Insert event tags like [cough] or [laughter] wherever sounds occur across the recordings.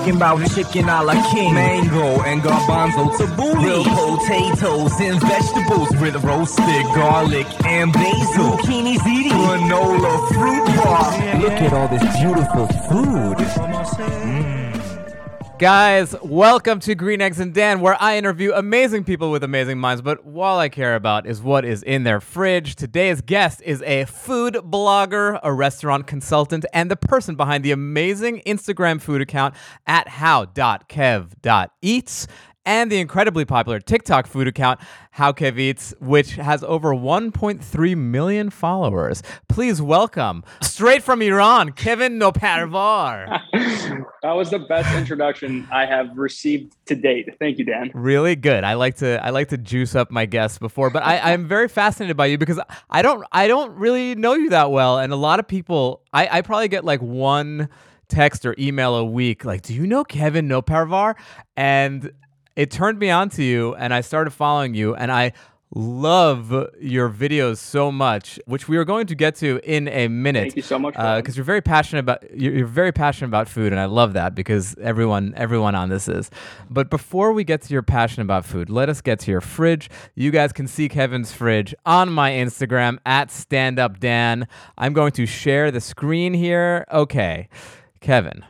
Talking about chicken a la king, mango and garbanzo tabbouleh, real potatoes and vegetables with roasted garlic and basil, zucchini ziti, granola fruit bar. Look at all this beautiful food. Mmm. Guys, welcome to Green Eggs and Dan, where I interview amazing people with amazing minds. But all I care about is what is in their fridge. Today's guest is a food blogger, a restaurant consultant, and the person behind the amazing Instagram food account at how.kev.eats and the incredibly popular TikTok food account, How Kev Eats, which has over 1.3 million followers. Please welcome, straight from Iran, Kevin Noparvar. [laughs] that was the best introduction I have received to date. Thank you, Dan. Really good. I like to I like to juice up my guests before, but I, I'm very fascinated by you because I don't I don't really know you that well, and a lot of people I, I probably get like one text or email a week like do you know kevin noparvar and it turned me on to you and I started following you and I love your videos so much, which we are going to get to in a minute. Thank you so much. Because uh, you're very passionate about you're, very passionate about food, and I love that because everyone everyone on this is. But before we get to your passion about food, let us get to your fridge. You guys can see Kevin's fridge on my Instagram at Stand Up Dan. I'm going to share the screen here. Okay, Kevin.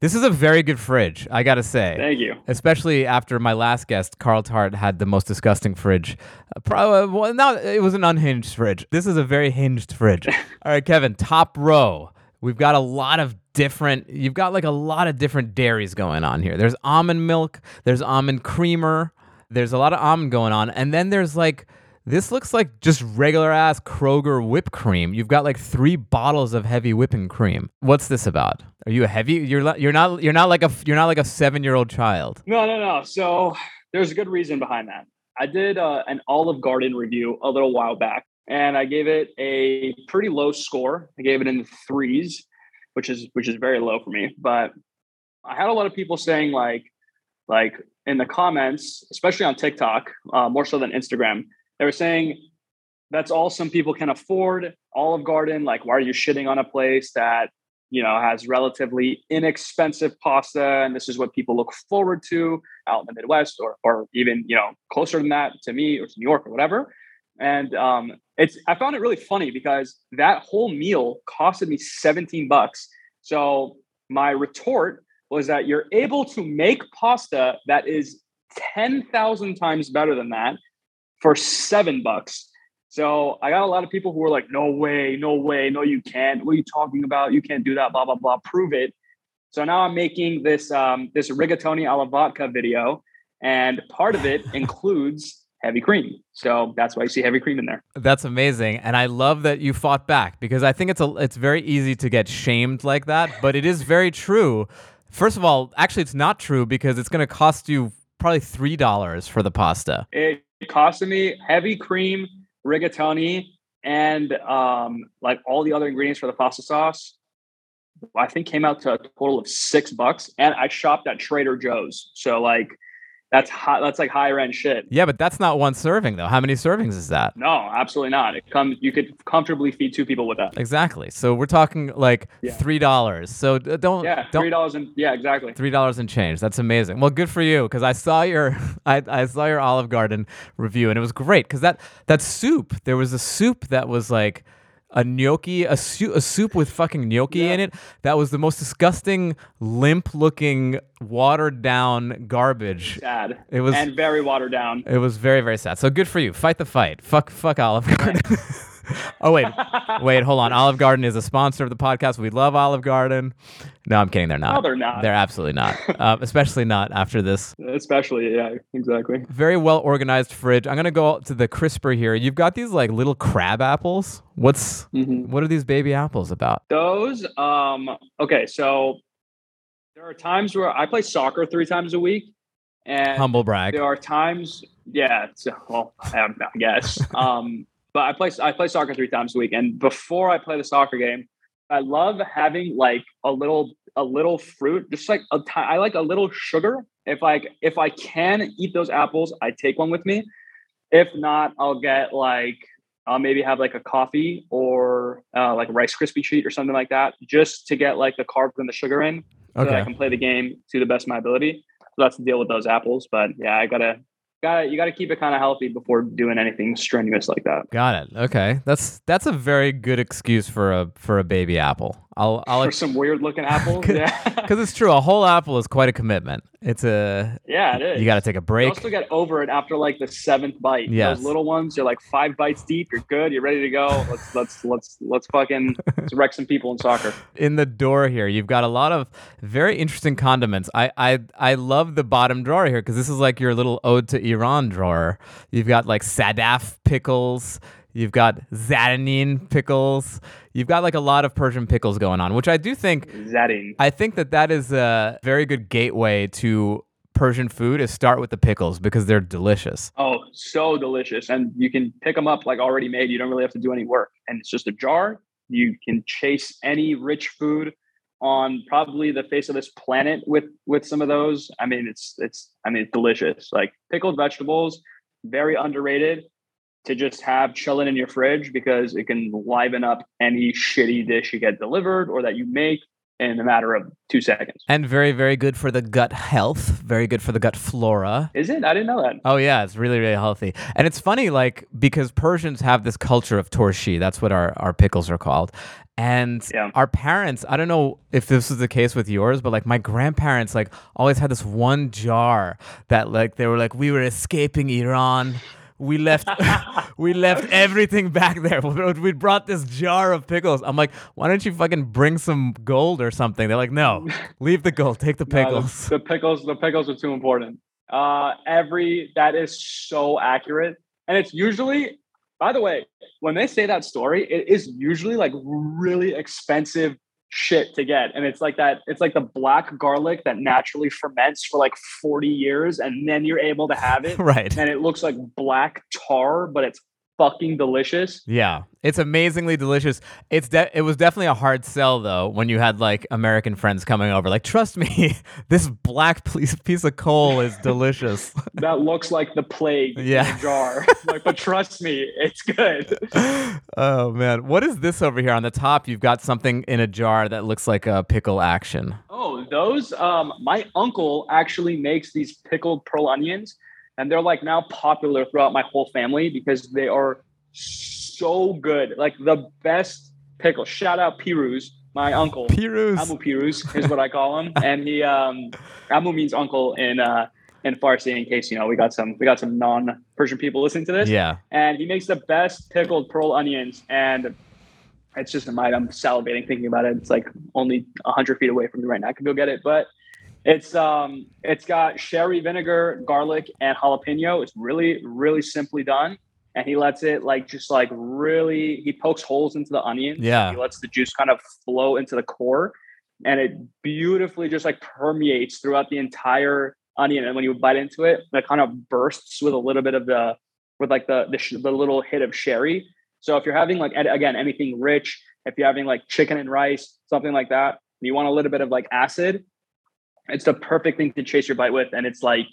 This is a very good fridge, I gotta say. Thank you. Especially after my last guest, Carl Tart, had the most disgusting fridge. Uh, uh, well, no, it was an unhinged fridge. This is a very hinged fridge. [laughs] All right, Kevin, top row. We've got a lot of different. You've got like a lot of different dairies going on here. There's almond milk. There's almond creamer. There's a lot of almond going on, and then there's like this looks like just regular ass Kroger whipped cream. You've got like three bottles of heavy whipping cream. What's this about? Are you a heavy? You're you're not you're not like a you're not like a seven year old child. No, no, no. So there's a good reason behind that. I did uh, an Olive Garden review a little while back, and I gave it a pretty low score. I gave it in the threes, which is which is very low for me. But I had a lot of people saying like like in the comments, especially on TikTok, uh, more so than Instagram they were saying that's all some people can afford. Olive Garden, like, why are you shitting on a place that you know has relatively inexpensive pasta, and this is what people look forward to out in the Midwest, or or even you know closer than that to me or to New York or whatever. And um, it's I found it really funny because that whole meal costed me 17 bucks. So my retort was that you're able to make pasta that is 10,000 times better than that for seven bucks. So I got a lot of people who were like, no way, no way, no, you can't. What are you talking about? You can't do that, blah, blah, blah. Prove it. So now I'm making this um, this rigatoni alla vodka video, and part of it [laughs] includes heavy cream. So that's why you see heavy cream in there. That's amazing, and I love that you fought back because I think it's a it's very easy to get shamed like that, but it is very [laughs] true. First of all, actually, it's not true because it's going to cost you probably three dollars for the pasta. It me heavy cream, rigatoni, and um, like all the other ingredients for the pasta sauce. I think came out to a total of six bucks, and I shopped at Trader Joe's. So like that's high, that's like higher end shit. Yeah, but that's not one serving though. How many servings is that? No, absolutely not. It comes you could comfortably feed two people with that. Exactly. So we're talking like Yeah. three dollars. So don't Yeah, don't three dollars and yeah, exactly. three dollars and change. That's amazing. Well, good for you because I saw your [laughs] I, I saw your Olive Garden review and it was great because that that soup there was a soup that was like a gnocchi, a, su- a soup with fucking gnocchi in it. That was the most disgusting, limp-looking, watered-down garbage. Sad. It was- and very watered down. It was very, very sad. So good for you. Fight the fight. Fuck, fuck Olive Garden. [laughs] [laughs] oh wait, wait, hold on. Olive Garden is a sponsor of the podcast. We love Olive Garden. No, I'm kidding. They're not. No, they're not. They're absolutely not. uh, [laughs] especially not after this Especially, yeah, exactly. very well organized fridge. I'm gonna go to the crisper here. You've got these like little crab apples. What's Mm-hmm. what are these baby apples about? Those, um, okay, so there are times where I play soccer three times a week, and Humble brag. there are times, yeah, it's, well, I, I guess, [laughs] um, but I play I play soccer three times a week, and before I play the soccer game, I love having like a little a little fruit, just like a ti- I like a little sugar. If like if I can eat those apples, I take one with me. If not, I'll get like I'll maybe have like a coffee or uh, like a Rice Krispie treat or something like that, just to get like the carbs and the sugar in, so that I can play the game to the best of my ability. So that's the deal with those apples. But yeah, I gotta gotta you gotta keep it kind of healthy before doing anything strenuous like that. Got it. Okay. That's that's a very good excuse for a for a baby apple. I'll I'll For some weird looking [laughs] apples, yeah, [laughs] because it's true. A whole apple is quite a commitment. It's a yeah, it is. you got to take a You break. also get over it after like the seventh bite. Yes. Those little ones, you're like five bites deep. You're good. You're ready to go. Let's let's let's let's fucking let's wreck some people in soccer. [laughs] in the door here. You've got a lot of very interesting condiments. I I I love the bottom drawer here because this is like your little ode to Iran drawer. You've got like sadaf pickles. You've got zatanine pickles. You've got like a lot of Persian pickles going on, which I do think Zatting. I think that that is a very good gateway to Persian food is start with the pickles because they're delicious. Oh, so delicious. And you can pick them up like already made. You don't really have to do any work. And it's just a jar. You can chase any rich food on probably the face of this planet with with some of those. I mean, it's it's I mean, it's delicious. Like pickled vegetables, very underrated to just have chilling in your fridge because it can liven up any shitty dish you get delivered or that you make in a matter of two seconds. And very, very good for the gut health, very good for the gut flora. Is it? I didn't know that. Oh yeah, it's really really healthy. And it's funny like because Persians have this culture of torshi, that's what our our pickles are called. And Yeah. our parents, I don't know if this is the case with yours, but like my grandparents like always had this one jar that like they were like we were escaping Iran. We left [laughs] [laughs] we left everything back there. [laughs] We brought this jar of pickles. I'm like, why don't you fucking bring some gold or something? They're like, no, leave the gold, take the No, the- pickles. the, pickles, the pickles are too important. Uh, every that is so accurate, and it's usually. By the way, when they say that story, it is usually like really expensive shit to get, and it's like that. It's like the black garlic that naturally ferments for like forty years, and then you're able to have it, [laughs] right. and it looks like black tar, but it's fucking delicious. Yeah, it's amazingly delicious. It's de- it was definitely a hard sell though when you had like American friends coming over. Like, trust me, [laughs] this black piece piece of coal is [laughs] delicious. That looks like the plague Yeah. in a jar. [laughs] like, but trust me, it's good. oh man, what is this over here on the top? You've got something in a jar that looks like a pickle action. Oh, those um my uncle actually makes these pickled pearl onions and they're like now popular throughout my whole family because they are so good. Like the best pickle. Shout out Piruz, my uncle. Piruz. Amu Piruz is what I call him. [laughs] And he um Amu means uncle in uh in Farsi in case you know we got some we got some non-Persian people listening to this Yeah. and he makes the best pickled pearl onions and it's just a mite i'm salivating thinking about it it's like only 100 feet away from me right now i could go get it but it's um it's got sherry vinegar garlic and jalapeno it's really really simply done and he lets it like just like really he pokes holes into the onion. Yeah. he lets the juice kind of flow into the core and it beautifully just like permeates throughout the entire onion and when you bite into it it kind of bursts with a little bit of the with like the the, sh- the little hit of sherry so if you're having like again anything rich if you're having like chicken and rice something like that and you want a little bit of like acid it's the perfect thing to chase your bite with and it's like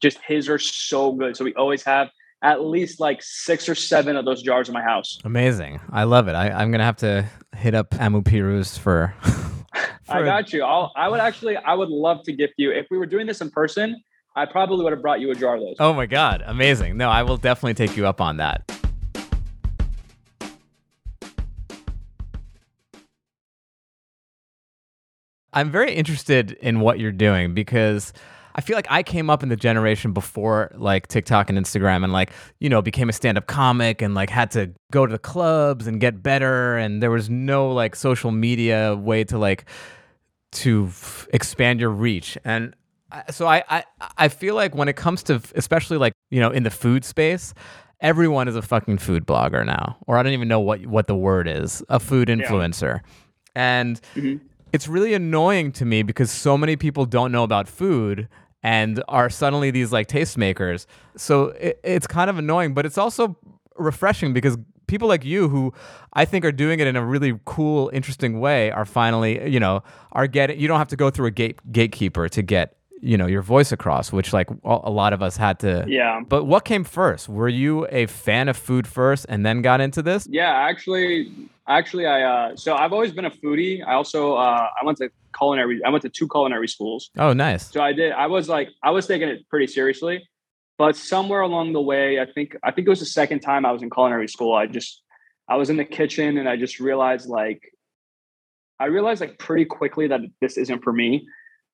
just his are so good so we always have at least like six or seven of those jars in my house Amazing. I love it. I, I'm gonna have to hit up Amu Piruz for. [laughs] I got you. I'll, I would actually, I would love to gift you. If we were doing this in person, I probably would have brought you a jar of those. Oh my god, amazing. No, I will definitely take you up on that. I'm very interested in what you're doing because I feel like I came up in the generation before like TikTok and Instagram and like, you know, became a stand-up comic and like had to go to the clubs and get better and there was no like social media way to like to f- expand your reach. And I- so I, I I feel like when it comes to especially like, you know, in the food space, everyone is a fucking food blogger now. Or I don't even know what what the word is, a food influencer. And mm-hmm. It's really annoying to me because so many people don't know about food and are suddenly these like tastemakers. So it, it's kind of annoying, but it's also refreshing because people like you who I think are doing it in a really cool, interesting way are finally, you know, are getting, you don't have to go through a gate, gatekeeper to get, you know, your voice across, which like a lot of us had to. Yeah. But what came first? Were you a fan of food first and then got into this? Yeah, actually, actually, I uh, so I've always been a foodie. I also uh, I went to culinary. I went to two culinary schools. Oh, nice. So I did. I was like, I was taking it pretty seriously, but somewhere along the way, I think I think it was the second time I was in culinary school. I just I was in the kitchen and I just realized like I realized like pretty quickly that this isn't for me.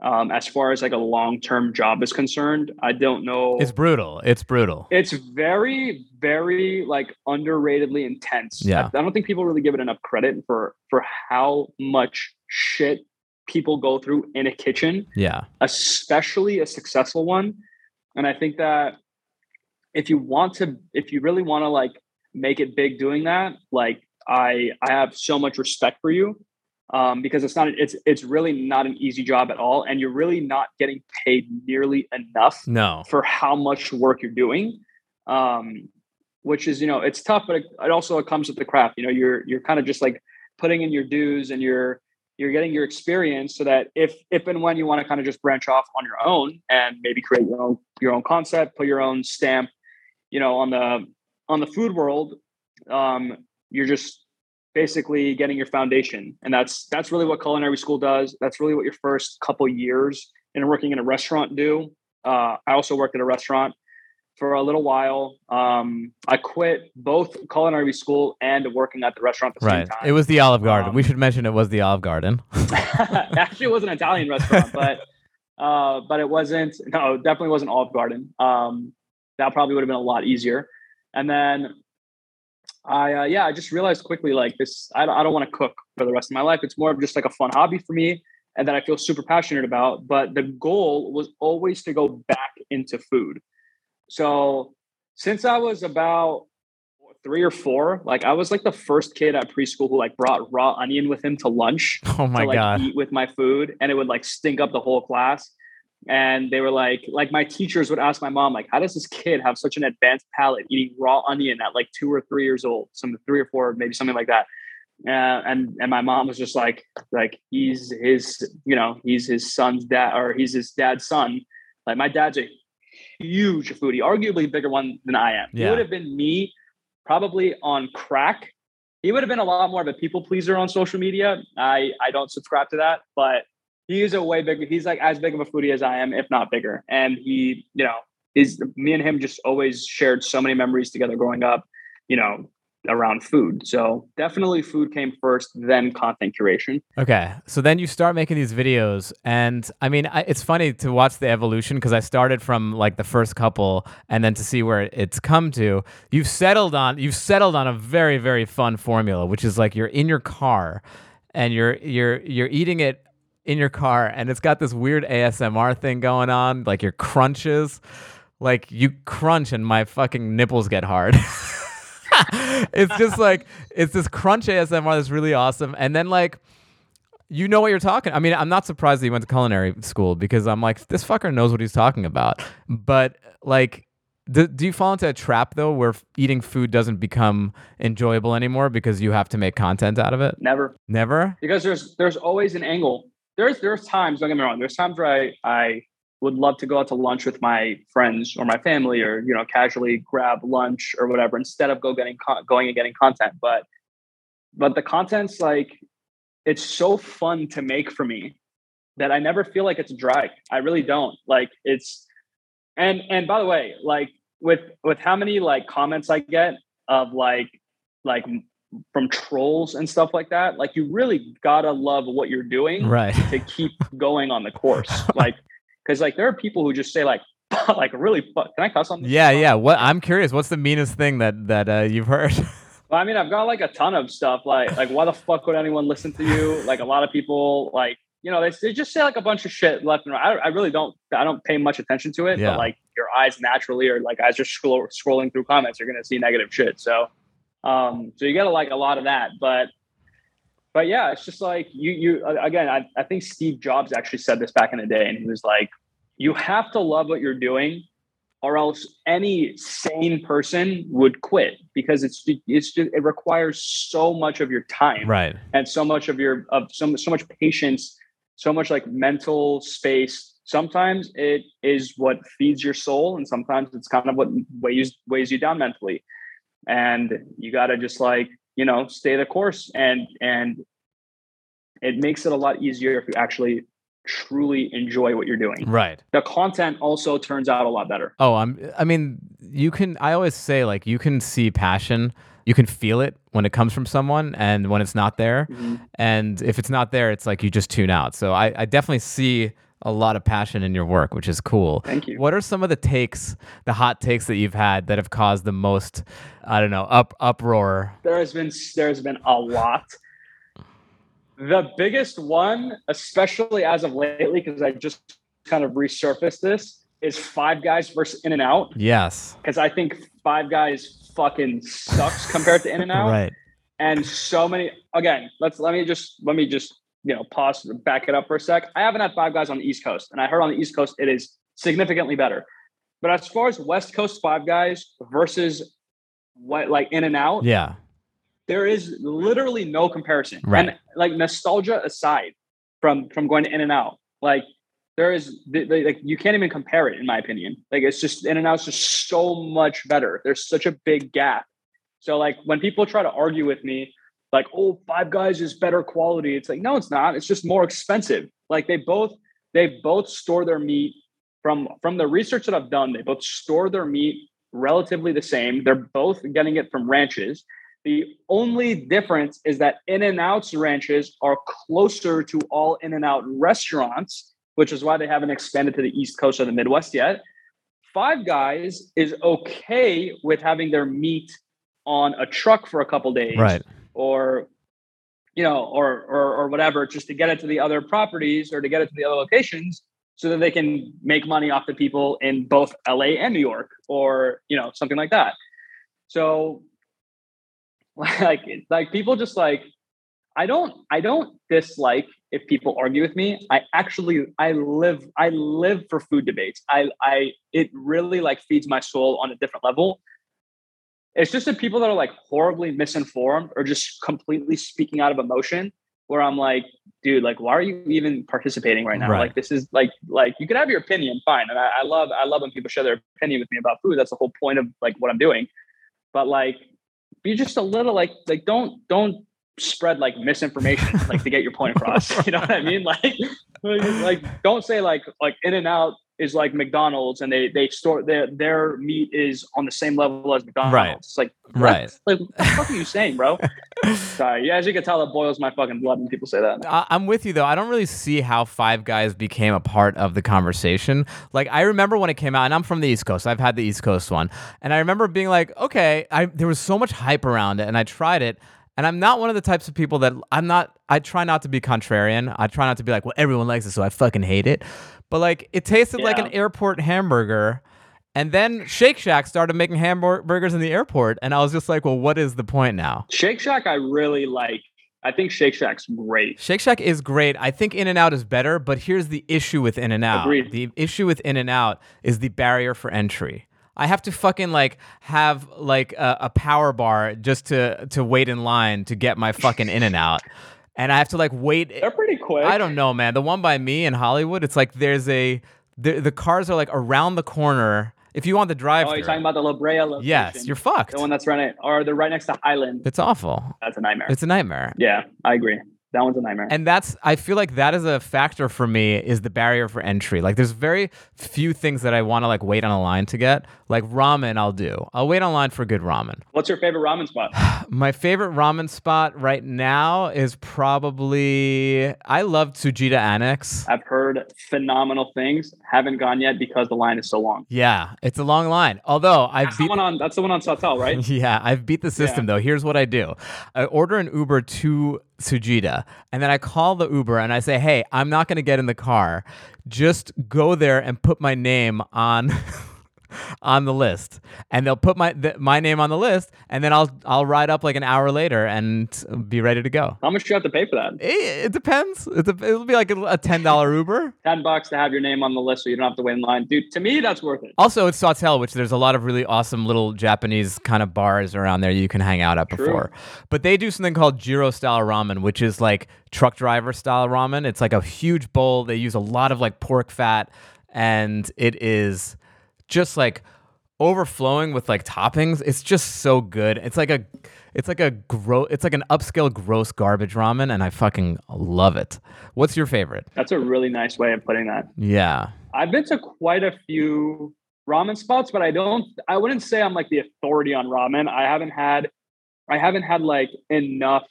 Um, as far as like a long term job is concerned, I don't know. It's brutal. It's brutal. It's very, very like underratedly intense. Yeah. I, I don't think people really give it enough credit for for how much shit people go through in a kitchen, Yeah. especially a successful one. And I think that if you want to, if you really want to like make it big doing that, like I I have so much respect for you. Um, because it's not it's it's really not an easy job at all, and you're really not getting paid nearly enough No. for how much work you're doing um which is you know it's tough but it, it also it comes with the craft you know you're you're kind of just like putting in your dues and you're you're getting your experience so that if if and when you want to kind of just branch off on your own and maybe create your own your own concept put your own stamp you know on the on the food world um you're just basically getting your foundation and that's that's really what culinary school does that's really what your first couple years in working in a restaurant do uh, I also worked at a restaurant for a little while. Um, I quit both culinary school and working at the restaurant at the Right. same time. It was the Olive Garden. Um, we should mention it was the Olive Garden. [laughs] actually it was an Italian restaurant, but [laughs] uh, but it wasn't. No, it definitely wasn't Olive Garden. Um, that probably would have been a lot easier. And then I uh, yeah, I just realized quickly like this. I don't, I don't want to cook for the rest of my life. It's more of just like a fun hobby for me, and that I feel super passionate about. But the goal was always to go back into food. So since I was about three or four, like I was like the first kid at preschool who like brought raw onion with him to lunch Oh my to like god. eat with my food and it would like stink up the whole class and they were like like my teachers would ask my mom like how does this kid have such an advanced palate eating raw onion at like two or three years old some three or four maybe something like that? Uh, and and my mom was just like like he's his you know he's his son's dad or he's his dad's son. Like my dad's a huge foodie arguably bigger one than i am. He Yeah. would have been me probably on crack. He would have been a lot more of a people pleaser on social media. I i don't subscribe to that but he is a way bigger he's like as big of a foodie as i am if not bigger. And he you know is me and him just always shared so many memories together growing up you know around food. So definitely food came first then content curation. Okay, so then you start making these videos, and I mean, I, it's funny to watch the evolution because I started from like the first couple, and then to see where it's come to. You've settled on you've settled on a very very fun formula, which is like you're in your car, and you're you're you're eating it in your car, and it's got this weird ASMR thing going on, like your crunches, like you crunch, and my fucking nipples get hard. [laughs] it's just like it's this crunch ASMR that's really awesome, and then like you know what you're talking. I mean, I'm not surprised that you went to culinary school because I'm like, this fucker knows what he's talking about. But like, do, do you fall into a trap though, where f- eating food doesn't become enjoyable anymore because you have to make content out of it? never Never. because there's there's always an angle. There's there's times, don't get me wrong, there's times where I I would love to go out to lunch with my friends or my family or you know casually grab lunch or whatever instead of go getting con- going and getting content. But but the content's like it's so fun to make for me that I never feel like it's dry. I really don't. Like it's and and by the way, like with with how many like comments I get of like like from trolls and stuff like that. Like you really gotta love what you're doing Right. to keep [laughs] going on the course. Like, because like there are people who just say like, [laughs] like really, fu- can I cuss on this? Yeah, yeah. What I'm curious, what's the meanest thing that that uh, you've heard? [laughs] Well, I mean, I've got like a ton of stuff. Like, like why the fuck would anyone listen to you? Like a lot of people, like you know, they, they just say like a bunch of shit left and right. I, I really don't. I don't pay much attention to it. Yeah. But like your eyes naturally, or like as you're scroll, scrolling through comments, you're gonna see negative shit. So, um, so you got to like a lot of that. But, but yeah, it's just like you you again. I I think Steve Jobs actually said this back in the day, and he was like, you have to love what you're doing or else any sane person would quit because it's it's just, it requires so much of your time right. and so much of your of so, so much patience so much like mental space sometimes it is what feeds your soul and sometimes it's kind of what weighs weighs you down mentally and you got to just like you know stay the course and and it makes it a lot easier if you actually truly enjoy what you're doing Right. the content also turns out a lot better Oh, I'm. I mean, you can. I always say like you can see passion. You can feel it when it comes from someone, and when it's not there. Mm-hmm. And if it's not there, it's like you just tune out. So I, I definitely see a lot of passion in your work, which is cool. Thank you. What are some of the takes, the hot takes that you've had that have caused the most, I don't know, up uproar? there has been there's been a lot the biggest one especially as of lately because i just kind of resurfaced this is five guys versus in and out Yes. because i think five guys fucking sucks compared to in and out [laughs] Right. and so many again let's let me just let me just you know pause back it up for a sec. I haven't had five guys on the east coast and i heard on the east coast it is significantly better. But as far as west coast five guys versus what like in and out Yeah. there is literally no comparison. Right. and like nostalgia aside from from going to in and out like there is like you can't even compare it in my opinion. Like it's just in and out's just so much better. There's such a big gap. So like when people try to argue with me like oh five guys is better quality. It's like no it's not. It's just more expensive. Like they both they both store their meat from from the research that i've done they both store their meat relatively the same. They're both getting it from ranches. The only difference is that In and Out's ranches are closer to all In and Out restaurants, which is why they haven't expanded to the East Coast or the Midwest yet. Five Guys is okay with having their meat on a truck for a couple days, Right. Or you know, or, or or whatever, just to get it to the other properties or to get it to the other locations, so that they can make money off the people in both LA and New York, or you know, something like that. So [laughs] like like people just like i don't i don't dislike if people argue with me. I actually i live i live for food debates. I i it really like feeds my soul on a different level it's just the people that are like horribly misinformed or just completely speaking out of emotion where i'm like dude like why are you even participating right now Right. like this is like like you can have your opinion fine and I, I love i love when people share their opinion with me about food that's the whole point of like what i'm doing but like be just a little like like don't don't spread like misinformation like to get your point [laughs] across you know what i mean like [laughs] like, like, don't say like like in and out is like mcdonald's and they they store their their meat is on the same level as mcdonald's Right. it's like what? Right. [laughs] like what the fuck are you saying bro [laughs] sorry yeah as you can tell it boils my fucking blood when people say that I- I'm with you though. I don't really see how Five Guys became a part of the conversation. Like I remember when it came out, and I'm from the East Coast. I've had the East Coast one, and I remember being like, okay, I there was so much hype around it, and I tried it. And I'm not one of the types of people that I'm not. I try not to be contrarian. I try not to be like, well, everyone likes it, so I fucking hate it. But like, it tasted like an airport hamburger. And then Shake Shack started making hamburgers in the airport, and I was just like, well, what is the point now? shake shack i really like i think shake shack's great Shake Shack is great. I think In and Out is better, but here's the issue with In and Out. The issue with In and Out is the barrier for entry. I have to fucking like have like a, a power bar just to to wait in line to get my fucking In and Out, and I have to like wait. they're pretty quick I don't know, man. The one by me in Hollywood, it's like there's a the, the cars are like around the corner. If you want the drive, oh you're talking about the la brea location yes, you're fucked. the one that's running or they're right next to highland It's awful. that's a nightmare It's a nightmare. Yeah, I agree. That one's a nightmare. And that's I feel like that is a factor for me is the barrier for entry. Like there's very few things that I want to like wait on a line to get. Like ramen I'll do. I'll wait online for good ramen. What's your favorite ramen spot? [sighs] My favorite ramen spot right now is probably I love Tsujita Annex. I've heard phenomenal things. Haven't gone yet because the line is so long. Yeah, it's a long line. Although I've the beat one on that's the one on Sawtelle, right? [laughs] Yeah, I've beat the system though. Here's what I do. I order an Uber to Tsujita, and then I call the Uber and I say, "Hey, I'm not going to get in the car. Just go there and put my name on [laughs] on the list." And they'll put my th- my name on the list, and then I'll I'll ride up like an hour later and be ready to go. How much do you have to pay for that? It, it depends. It's a, it'll be like a, a ten dollar Uber. Ten bucks to have your name on the list so you don't have to wait in line. Dude, to me that's worth it. Also, it's Sawtelle, which there's a lot of really awesome little Japanese kind of bars around there you can hang out at True. before. But they do something called Jiro style ramen, which is like truck driver style ramen. It's like a huge bowl. They use a lot of like pork fat, and it is just like overflowing with like toppings. It's just so good. It's like a it's like a gro- it's like an upscale gross garbage ramen and I fucking love it. What's your favorite? That's a really nice way of putting that. Yeah. I've been to quite a few ramen spots, but I don't I wouldn't say I'm like the authority on ramen. I haven't had I haven't had like enough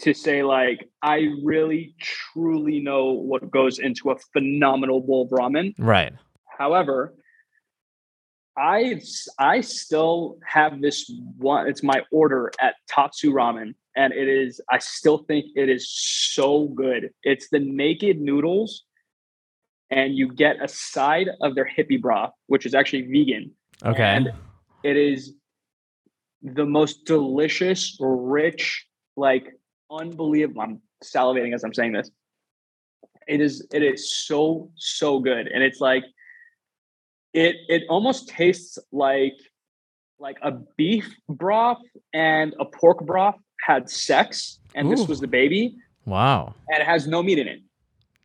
to say like I really truly know what goes into a phenomenal bowl of ramen. Right. However, I I still have this one. It's my order at Tatsu Ramen, and it is. I still think it is so good. It's the naked noodles, and you get a side of their hippie broth, which is actually vegan. Okay. And it is the most delicious, rich, like unbelievable. I'm salivating as I'm saying this. It is. It is so so good, and it's like it it almost tastes like like a beef broth and a pork broth had sex and Ooh. this was the baby wow. and it has no meat in it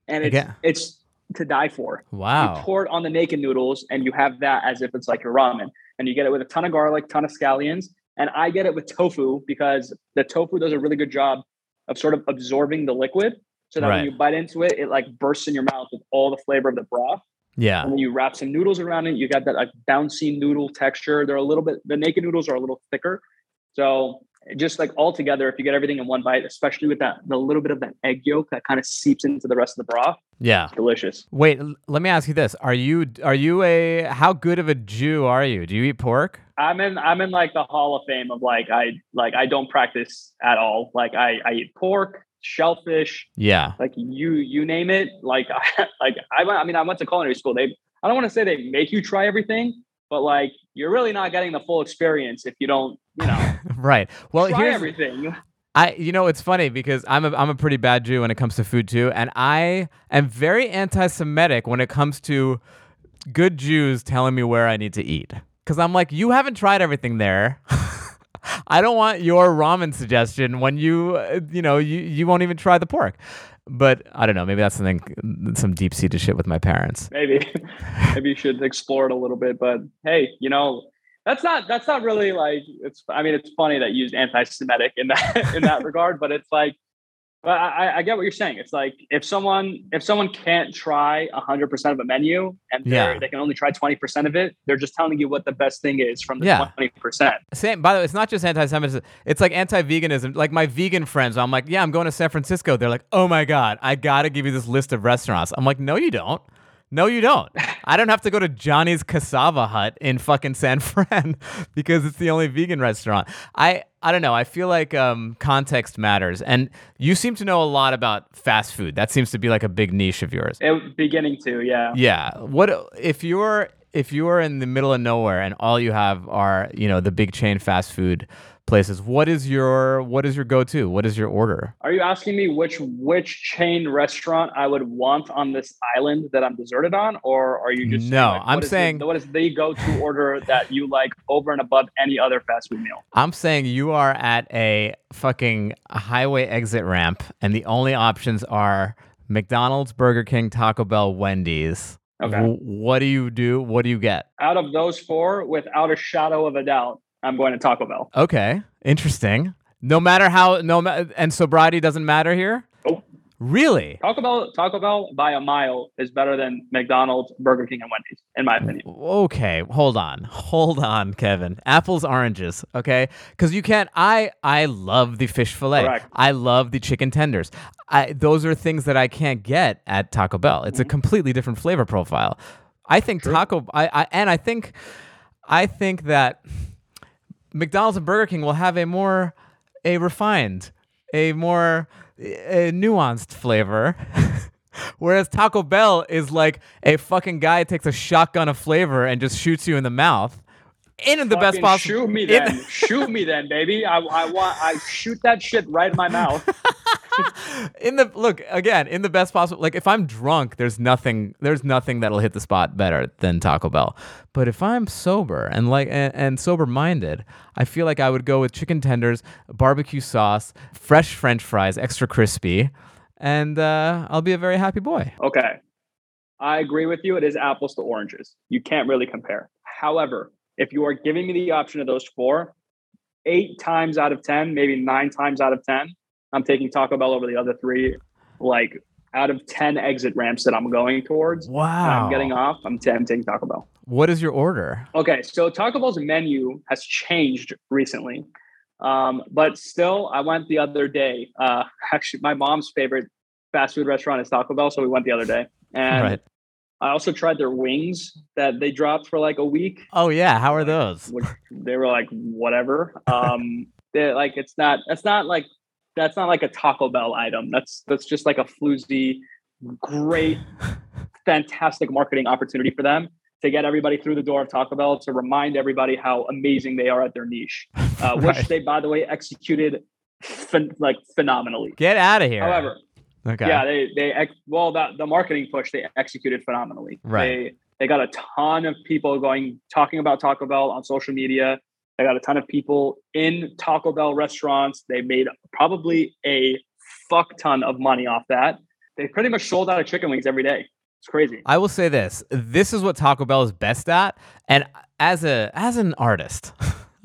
and it's Again. it's to die for Wow! you pour it on the naked noodles and you have that as if it's like your ramen and you get it with a ton of garlic ton of scallions and i get it with tofu because the tofu does a really good job of sort of absorbing the liquid so that Right. when you bite into it it like bursts in your mouth with all the flavor of the broth Yeah. and then you wrap some noodles around it. You got that like bouncy noodle texture. They're a little bit the naked noodles are a little thicker. So just like all together, if you get everything in one bite, especially with that the little bit of that egg yolk that kind of seeps into the rest of the broth, Yeah. delicious. Wait, let me ask you this. Are you are you a how good of a Jew are you? Do you eat pork? I'm in I'm in like the hall of fame of like I like I don't practice at all. Like I I eat pork, shellfish, Yeah. like you you name it. Like [laughs] I like I I mean I went to culinary school. They I don't want to say they make you try everything, but like you're really not getting the full experience if you don't you know [laughs] right. Well, try here's everything. I you know it's funny because I'm a I'm a pretty bad Jew when it comes to food too, and I am very anti-Semitic when it comes to good Jews telling me where I need to eat. Because I'm like, you haven't tried everything there. [laughs] [laughs] I don't want your ramen suggestion when you uh, you know you you won't even try the pork. But I don't know. Maybe that's something some deep seated shit with my parents. maybe [laughs] maybe you should explore it a little bit but hey you know that's not that's not really like it's i mean it's funny that you used anti-semitic in that [laughs] in that regard but it's like but I, I get what you're saying. It's like if someone if someone can't try 100% of a menu and Yeah. they can only try 20% of it, they're just telling you what the best thing is from the Yeah. 20%. Same. By the way, it's not just anti-Semitism. It's like anti-veganism. Like my vegan friends, I'm like, yeah, I'm going to San Francisco. They're like, oh my god, I gotta give you this list of restaurants. I'm like, no, you don't. No, you don't. I don't have to go to Johnny's Cassava Hut in fucking San [laughs] Fran because it's the only vegan restaurant. I I don't know. I feel like um, context matters, and you seem to know a lot about fast food. That seems to be like a big niche of yours. It, beginning to, yeah. Yeah. What if you're if you're in the middle of nowhere and all you have are you know the big chain fast food places? What is your what is your go to? What is your order? Are you asking me which which chain restaurant I would want on this island that I'm deserted on, or are you just No, like, I'm is the- saying- what is the go-to order that you like over and above any other fast food meal? I'm saying you are at a fucking highway exit ramp, and the only options are McDonald's, Burger King, Taco Bell, Wendy's. Okay. What do you do? What do you get? Out of those four, without a shadow of a doubt, I'm going to Taco Bell. Okay, interesting. No matter how no ma- and sobriety doesn't matter here. Really? Taco Bell, Taco Bell by a mile is better than McDonald's, Burger King, and Wendy's, in my opinion. Okay, hold on, hold on, Kevin. Apples, oranges, okay? Because you can't. I I love the fish fillet. Correct. I love the chicken tenders. I those are things that I can't get at Taco Bell. It's a Mm-hmm. completely different flavor profile. I think Taco. I, I and I think I think that McDonald's and Burger King will have a more a refined, a more a nuanced flavor. [laughs] Whereas Taco Bell is like a fucking guy takes a shotgun of flavor and just shoots you in the mouth. In the best possible. Shoot me in- then. shoot me then, baby. I, I want. I shoot that shit right in my mouth. [laughs] in the look again in the best possible like if i'm drunk there's nothing there's nothing that'll hit the spot better than taco bell but if i'm sober and like and, and sober minded i feel like i would go with chicken tenders barbecue sauce fresh french fries extra crispy and uh, i'll be a very happy boy Okay. I agree with you. It is apples to oranges. You can't really compare. However, if you are giving me the option of those four, eight times out of 10, maybe nine times out of 10, I'm taking Taco Bell over the other three. Like out of 10 exit ramps that I'm going towards, wow I'm getting off, I'm, t- I'm taking Taco Bell. what is your order Okay, so Taco Bell's menu has changed recently, um, but still, I went the other day. Uh, [laughs] actually, my mom's favorite fast food restaurant is Taco Bell, so we went the other day, and right I also tried their wings that they dropped for like a week. oh yeah how are those Which they were like whatever. Um, [laughs] they like it's not. That's not like that's not like a Taco Bell item. That's that's just like a floozy, great, [laughs] fantastic marketing opportunity for them to get everybody through the door of Taco Bell to remind everybody how amazing they are at their niche, uh, which [laughs] they by the way executed phen- like phenomenally. get out of here However, okay yeah, they they ex- well that the marketing push they executed phenomenally. Right. They they got a ton of people going talking about Taco Bell on social media. They got a ton of people in Taco Bell restaurants. They made probably a fuck ton of money off that. They pretty much sold out of chicken wings every day. It's crazy. I will say this: this is what Taco Bell is best at, and as a as an artist, [laughs]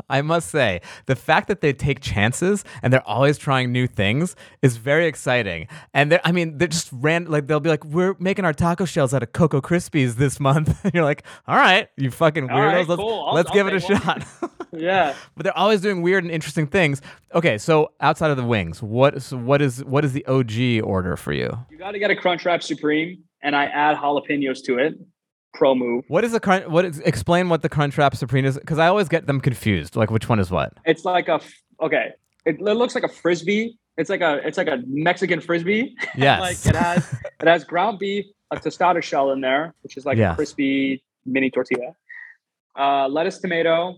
I must say the fact that they take chances and they're always trying new things is very exciting. And they're, I mean, they're just ran like they'll be like, "We're making our taco shells out of Cocoa Krispies this month." and [laughs] you're like, "All right, you fucking weirdos, right, let's cool. Let's I'll give it a one." shot." [laughs] [laughs] Yeah. but they're always doing weird and interesting things. Okay, so outside of the wings, what so what is what is the OG order for you? You got to get a Crunchwrap Supreme, and I add jalapenos to it. Pro move. What is the crunch? What is, explain what the Crunchwrap Supreme is? Because I always get them confused. Like which one is what? It's like a okay. It, it looks like a frisbee. It's like a it's like a Mexican frisbee. [laughs] Yes. like it has it has ground beef, a tostada shell in there, which is like Yeah. a crispy mini tortilla. Uh, lettuce, tomato,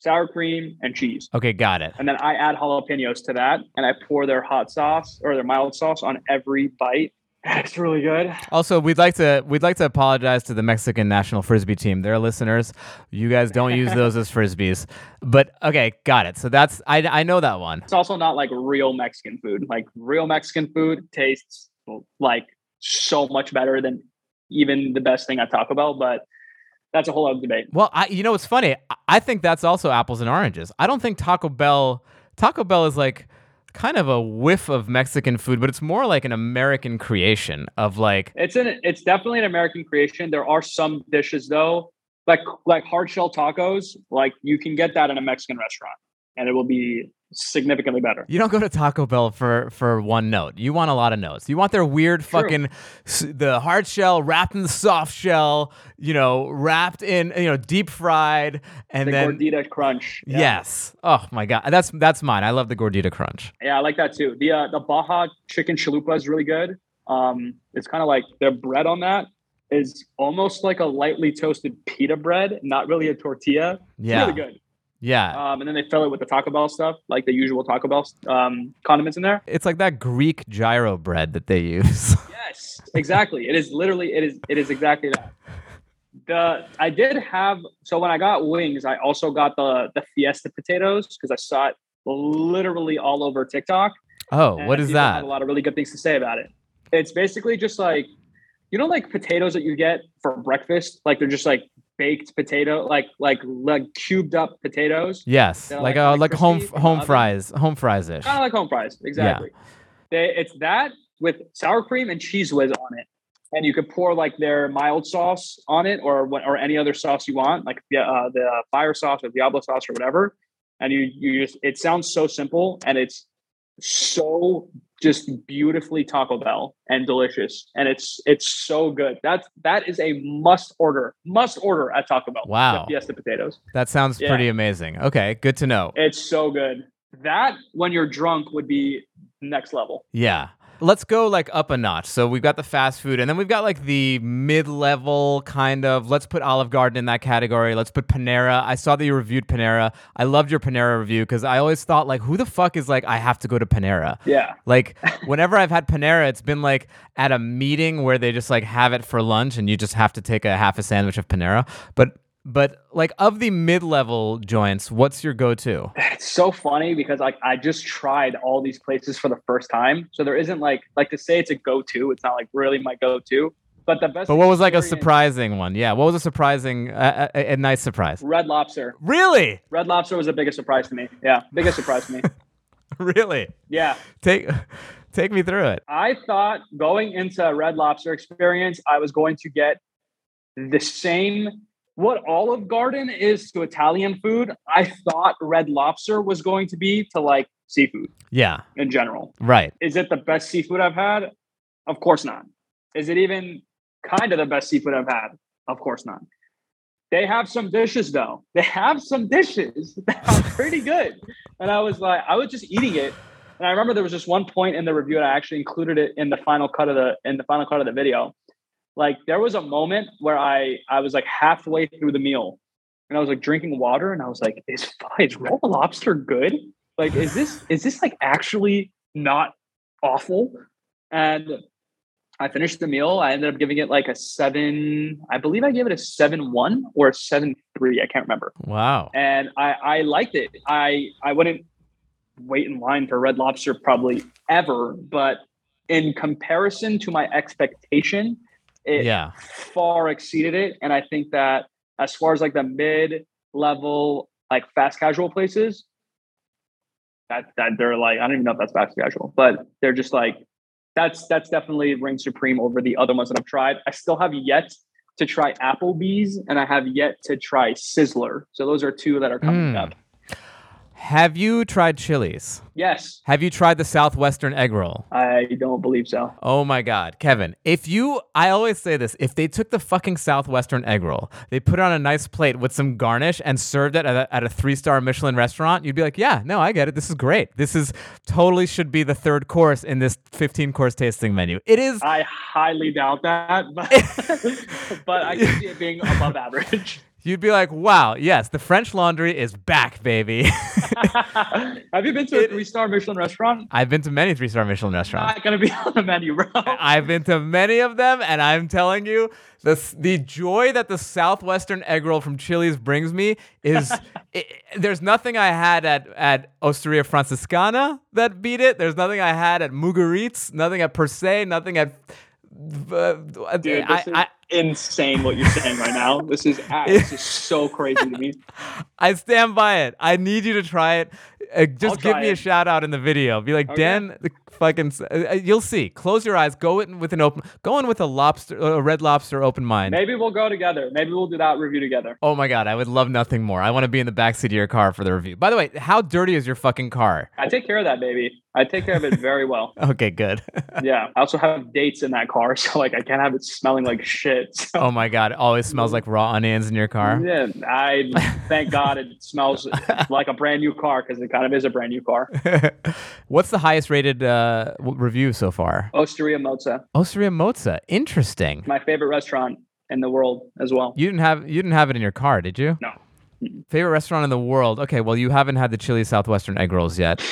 sour cream, and cheese. Okay, got it. And then I add jalapenos to that, and I pour their hot sauce or their mild sauce on every bite. It's really good. Also, we'd like to we'd like to apologize to the Mexican national frisbee team. They're listeners. You guys don't use those as frisbees. But okay, got it. So that's I I know that one. It's also not like real Mexican food. Like real Mexican food tastes like so much better than even the best thing at Taco Bell, but that's a whole other debate. Well, I you know what's funny? I- I think that's also apples and oranges. I don't think Taco Bell Taco Bell is like kind of a whiff of Mexican food, but it's more like an American creation of like It's an it's definitely an American creation. There are some dishes though, like like hard shell tacos, like you can get that in a Mexican restaurant and it will be significantly better. You don't go to Taco Bell for for one note. You want a lot of notes. You want their weird True. fucking the hard shell wrapped in the soft shell. You know, wrapped in you know deep fried, and The then gordita crunch. Yeah. yes. Oh my god, that's that's mine. I love the gordita crunch. Yeah, I like that too. The uh, the Baja chicken chalupa is really good. Um, it's kind of like their bread on that is almost like a lightly toasted pita bread, not really a tortilla. It's Yeah, really good. Yeah. Um, and then they fill it with the Taco Bell stuff, like the usual Taco Bell um, condiments in there. It's like that Greek gyro bread that they use. [laughs] Yes, exactly. It is literally it is it is exactly that. The I did have so when I got wings, I also got the the Fiesta potatoes because I saw it literally all over TikTok. oh, what is that? A lot of really good things to say about it. It's basically just like you know, like potatoes that you get for breakfast. Like they're just like baked potato, like like like cubed up potatoes. Yes, like like uh, like home crispy in the home fries, home fries ish. Kind of like home fries, exactly. They, it's that with sour cream and cheese whiz on it, and you could pour like their mild sauce on it, or what, or any other sauce you want, like the uh, the fire sauce or Diablo sauce or whatever. And you you just it sounds so simple, and it's so just beautifully Taco Bell and delicious, and it's it's so good. That's that is a must order, must order at Taco Bell. Wow. yes, the potatoes. That sounds Yeah. pretty amazing. Okay, good to know. It's so good. That when you're drunk would be next level. Yeah. Let's go like up a notch. So we've got the fast food, and then we've got like the mid-level kind of. Let's put Olive Garden in that category. Let's put Panera. I saw that you reviewed Panera. I loved your Panera review because I always thought like, who the fuck is like, I have to go to Panera. Yeah. Like [laughs] whenever I've had Panera, it's been like at a meeting where they just like have it for lunch, and you just have to take a half a sandwich of Panera. But but like of the mid-level joints, what's your go-to? It's so funny because like I just tried all these places for the first time. So there isn't like like to say it's a go-to. It's not like really my go-to. But the best But what was like a surprising one? Yeah, what was a surprising, uh, a, a nice surprise? Red Lobster. Really, Red Lobster was the biggest surprise to me. Yeah, biggest surprise to me. [laughs] really. Yeah. Take, take me through it. I thought going into a Red Lobster experience, I was going to get the same what Olive Garden is to Italian food. I thought Red Lobster was going to be to like seafood Yeah, in general. right. Is it the best seafood I've had? Of course not. Is it even kind of the best seafood I've had? Of course not. They have some dishes though. [laughs] They have some dishes [laughs] that are pretty good. And I was like, I was just eating it. And I remember there was just one point in the review, and I actually included it in the final cut of the in the final cut of the video. Like there was a moment where I I was like halfway through the meal, and I was like drinking water, and I was like, "Is is Red Lobster good? Like, is this is this like actually not awful?" And I finished the meal. I ended up giving it like a seven. I believe I gave it a seven one or a seven three. I can't remember. Wow. And I I liked it. I I wouldn't wait in line for Red Lobster probably ever, but in comparison to my expectation, it Yeah. far exceeded it. And I think that as far as like the mid level, like fast casual places, that that they're like, I don't even know if that's fast casual, but they're just like that's that's definitely reigns supreme over the other ones that I've tried. I still have yet to try Applebee's and I have yet to try Sizzler. So those are two that are coming Mm. up. Have you tried Chili's? Yes, Have you tried the Southwestern egg roll? I don't believe so. Oh my God, Kevin! If you, I always say this: if they took the fucking Southwestern egg roll, they put it on a nice plate with some garnish and served it at a, at a three-star Michelin restaurant, you'd be like, "Yeah, no, I get it. This is great. This is totally should be the third course in this 15-course tasting menu. It is. I highly doubt that, but [laughs] [laughs] but I can see it being above average. You'd be like, "Wow, yes, the French Laundry is back, baby." [laughs] Have you been to a three star Michelin restaurant? I've been to many three-star Michelin restaurants. I'm not gonna be on the menu, bro. [laughs] I've been to many of them, and I'm telling you, the the joy that the southwestern egg roll from Chili's brings me is [laughs] i there's nothing I had at at Osteria Francescana that beat it. There's nothing I had at Mugaritz, nothing at Per Se, nothing at. Uh, Dude, this I, is I, insane what you're saying right now. This is [laughs] this is so crazy to me. I stand by it. I need you to try it. Uh, just give me a shout out in the video. Be like, Okay. Dan, the fucking. uh, uh, you'll see. Close your eyes. Go in with an open. Go in with a lobster, a red lobster, open mind. Maybe we'll go together. Maybe we'll do that review together. Oh my god, I would love nothing more. I want to be in the backseat of your car for the review. By the way, how dirty is your fucking car? I take care of that baby. I take care of it very well. [laughs] Okay, good. [laughs] Yeah. I also have dates in that car, [laughs] so like I can't have it smelling like shit. So, oh my god, it always smells like raw onions in your car. yeah, I thank God it smells like a brand new car because it kind of is a brand new car. What's the highest rated uh, review so far? Osteria Mozza, Osteria Mozza. Interesting. my favorite restaurant in the world as well. You didn't have you didn't have it in your car, did you? No. Favorite restaurant in the world. Okay, well you haven't had the chili southwestern egg rolls yet.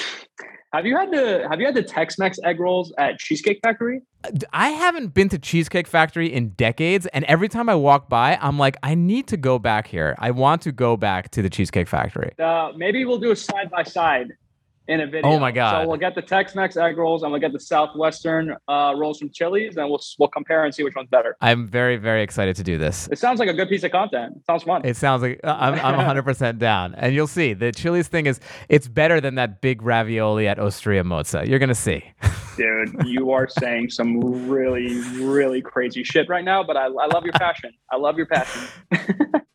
Have you had the Have you had the Tex-Mex egg rolls at Cheesecake Factory? I haven't been to Cheesecake Factory in decades, and every time I walk by, I'm like, I need to go back here. I want to go back to the Cheesecake Factory. Uh, maybe we'll do a side by side in a video. Oh my God. So we'll get the Tex-Mex egg rolls and we'll get the Southwestern uh, rolls from Chili's, and we'll we'll compare and see which one's better. I'm very, very excited to do this. It sounds like a good piece of content. It sounds fun. It sounds like uh, I'm, I'm 100% down. And you'll see the Chili's thing is, it's better than that big ravioli at Osteria Mozza. You're going to see. [laughs] Dude, you are saying some really, really crazy shit right now, but I, I love your passion. I love your passion. [laughs]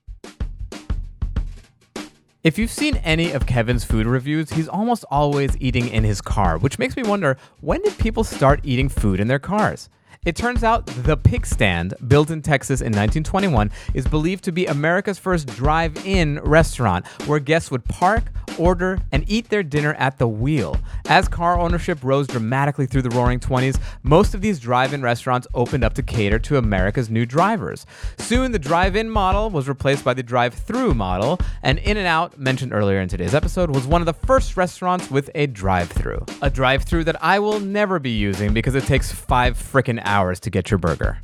If you've seen any of Kevin's food reviews, he's almost always eating in his car, which makes me wonder when did people start eating food in their cars? It turns out the Pig Stand, built in Texas in 1921, is believed to be America's first drive in restaurant where guests would park, order, and eat their dinner at the wheel. As car ownership rose dramatically through the roaring 20s, most of these drive in restaurants opened up to cater to America's new drivers. Soon, the drive in model was replaced by the drive through model, and In N Out, mentioned earlier in today's episode, was one of the first restaurants with a drive through. A drive through that I will never be using because it takes five frickin' hours to get your burger.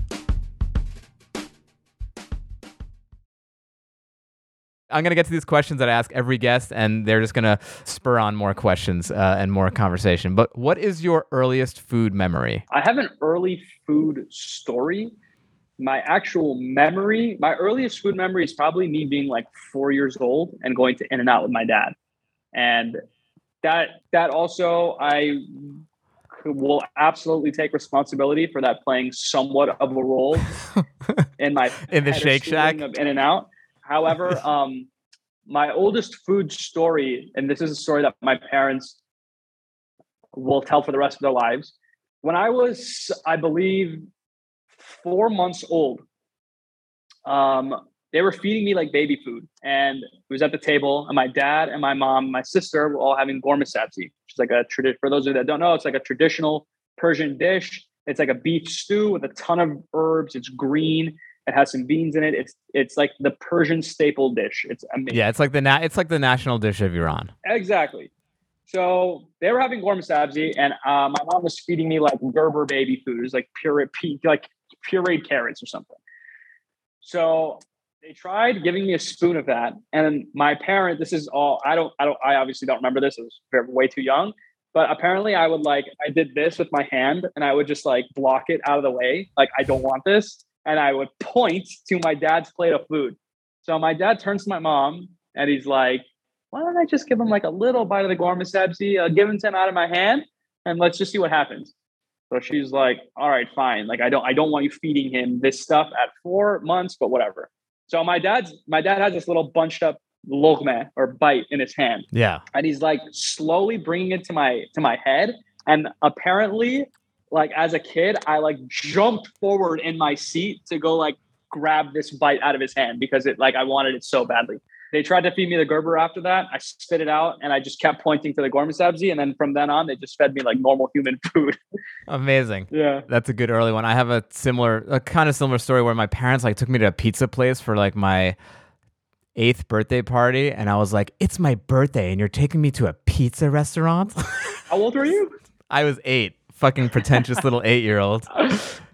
I'm going to get to these questions that I ask every guest, and they're just going to spur on more questions uh, and more conversation. But what is your earliest food memory? I have an early food story. My actual memory, my earliest food memory is probably me being like four years old and going to In and Out with my dad. And that that also I will absolutely take responsibility for that playing somewhat of a role [laughs] in my In the Shake Shack? of In and Out. However, [laughs] um, my oldest food story, and this is a story that my parents will tell for the rest of their lives. When I was, I believe, four months old, um, they were feeding me like baby food, and it was at the table. And my dad and my mom, my sister, were all having ghormeh sabzi, which is like a tradition. For those of you that don't know, it's like a traditional Persian dish. It's like a beef stew with a ton of herbs. It's green. It has some beans in it. It's it's like the Persian staple dish. It's amazing. Yeah, it's like the na- it's like the national dish of Iran. Exactly. So they were having ghormeh sabzi, and uh, my mom was feeding me like Gerber baby food. It was like pure, like pureed carrots or something. So they tried giving me a spoon of that, and my parent. This is all I don't. I don't. I obviously don't remember this. I was way too young. But apparently, I would like I did this with my hand, and I would just like block it out of the way, like I don't want this, and I would [laughs] point to my dad's plate of food. So my dad turns to my mom, and he's like, why don't I just give him like a little bite of the ghormeh sabzi, uh, give him some out of my hand, and let's just see what happens. So she's like, all right, fine. Like I don't, I don't want you feeding him this stuff at four months, but whatever. So my dad's, my dad has this little bunched up logme or bite in his hand, Yeah. and he's like slowly bringing it to my to my head. And apparently, like as a kid, I like jumped forward in my seat to go like grab this bite out of his hand because it like I wanted it so badly. They tried to feed me the Gerber after that. I spit it out and I just kept pointing to the ghormeh sabzi. And then from then on, they just fed me like normal human [laughs] food. Amazing. yeah. That's a good early one. I have a similar, a kind of similar story where my parents like took me to a pizza place for like my eighth birthday party, and I was like, "It's my birthday, and you're taking me to a pizza restaurant." [laughs] How old were you? I was eight, fucking pretentious little [laughs] eight-year-old.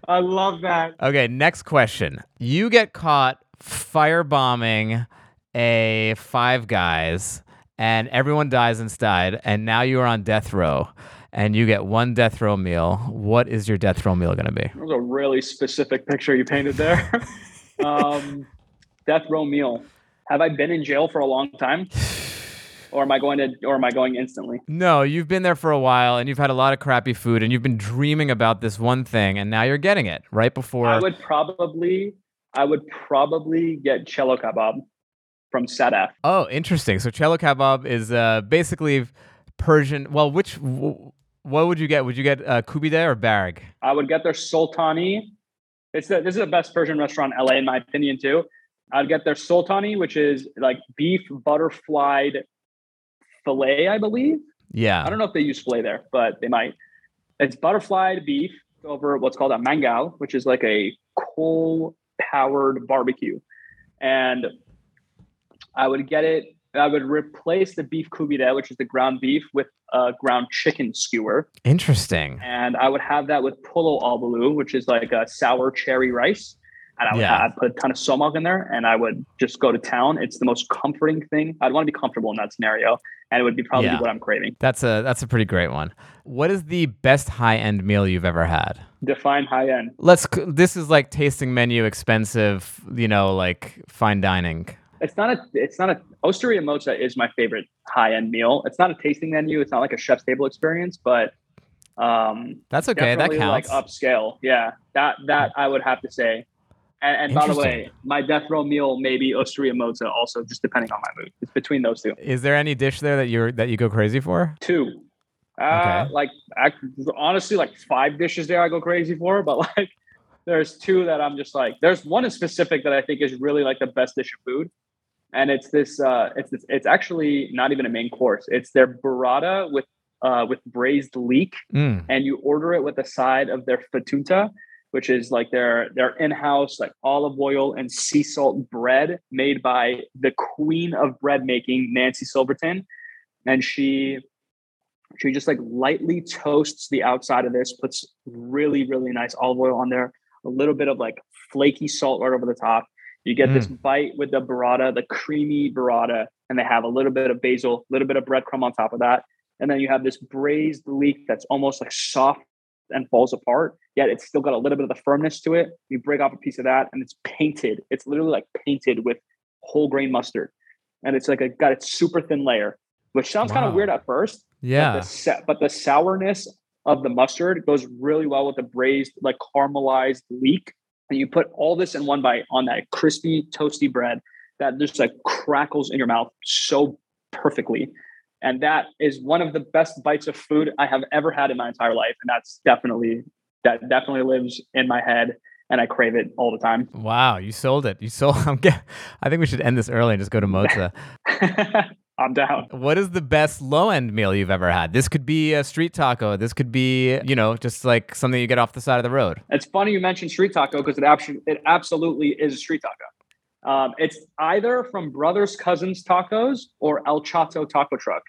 I love that. Okay, next question. You get caught firebombing a Five Guys, and everyone dies inside, and now you are on death row, and you get one death row meal. What is your death row meal going to be? That was a really specific picture you painted there. [laughs] um, death row meal. Have I been in jail for a long time? [sighs] Or am I going to or am I going instantly? No, you've been there for a while, and you've had a lot of crappy food, and you've been dreaming about this one thing, and now you're getting it right before. I would probably I would probably get chelo kebab from Sadaf. Oh, interesting. So chelo kebab is uh, basically Persian. Well, which what would you get? Would you get uh, kubide or barg? I would get their sultani. It's the, this is the best Persian restaurant in LA in my opinion too. I'd get their sultani, which is like beef butterflied fillet, I believe. Yeah. I don't know if they use fillet there, but they might. It's butterflied beef over what's called a mangal, which is like a coal powered barbecue. And I would get it. I would replace the beef kubide, which is the ground beef, with a ground chicken skewer. Interesting. And I would have that with pulo albalu, which is like a sour cherry rice. And I would Yeah. have, put a ton of somak in there and I would just go to town. It's the most comforting thing. I'd want to be comfortable in that scenario. and it would be probably Yeah. what I'm craving. That's a that's a pretty great one. What is the best high end meal you've ever had? Define high end. Let's. This is like tasting menu, expensive. You know, like fine dining. It's not a. It's not a. Osteria Mozza is my favorite high end meal. It's not a tasting menu. It's not like a chef's table experience, but um, That's okay. That counts. like upscale. Yeah, that that I would have to say. And, and by the way, my death row meal may be Osteria Mozza, also just depending on my mood. It's between those two. is there any dish there that you're that you go crazy for? Two. Uh, Okay. like I, honestly, like five dishes there I go crazy for, but like there's two that I'm just like. There's one in specific that I think is really like the best dish of food, and it's this. Uh, it's this, it's actually not even a main course. It's their burrata with uh with braised leek, Mm. and you order it with a side of their fettunta, which is like their their in-house like olive oil and sea salt bread made by the queen of bread making, Nancy Silverton, and she she just like lightly toasts the outside of this, puts really really nice olive oil on there, a little bit of like flaky salt right over the top. You get this mm. bite with the burrata, the creamy burrata, and they have a little bit of basil, a little bit of breadcrumb on top of that. And then you have this braised leek that's almost like soft and falls apart, yet it's still got a little bit of the firmness to it. You break off a piece of that and it's painted. It's literally like painted with whole grain mustard. And it's like a got its super thin layer, which sounds kind of weird at first. But Yeah. the, sa- but the sourness of the mustard goes really well with the braised, like caramelized leek. And you put all this in one bite on that crispy, toasty bread that just like crackles in your mouth so perfectly. And that is one of the best bites of food I have ever had in my entire life. And that's definitely, that definitely lives in my head. And I crave it all the time. Wow, you sold it. You sold. [laughs] I'm get, I think we should end this early and just go to Mozza. [laughs] I'm down. what is the best low end meal you've ever had? This could be a street taco. This could be, you know, just like something you get off the side of the road. It's funny you mentioned street taco because it it absolutely is a street taco. Um, it's either from Brothers Cousins Tacos or El Chato Taco Truck,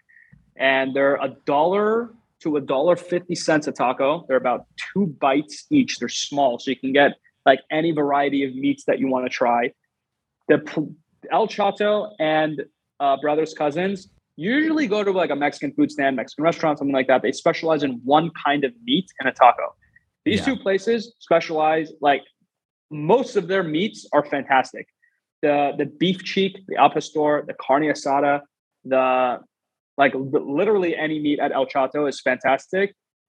and they're a dollar to a dollar fifty cents a taco. They're about two bites each. They're small, so you can get like any variety of meats that you want to try. The El Chato and uh, Brothers Cousins usually go to like a Mexican food stand, Mexican restaurant, something like that. They specialize in one kind of meat and a taco. These Yeah. two places specialize like most of their meats are fantastic. The the beef cheek, the al pastor, the carne asada, the like literally any meat at El Chato is fantastic,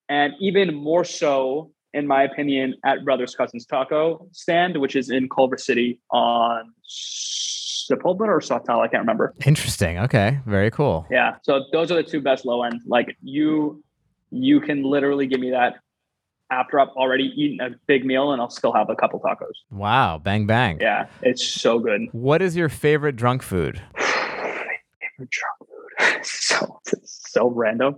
and even more so, in my opinion, at Brothers Cousins Taco Stand, which is in Culver City on Sepulveda or Sawtelle, I can't remember. Interesting. Okay. Very cool. Yeah, so those are the two best low end. Like you, you can literally give me that after I've already eaten a big meal, and I'll still have a couple tacos. Wow. Bang, bang. Yeah, it's so good. What is your favorite drunk food? [sighs] Favorite drunk food. [laughs] so so random.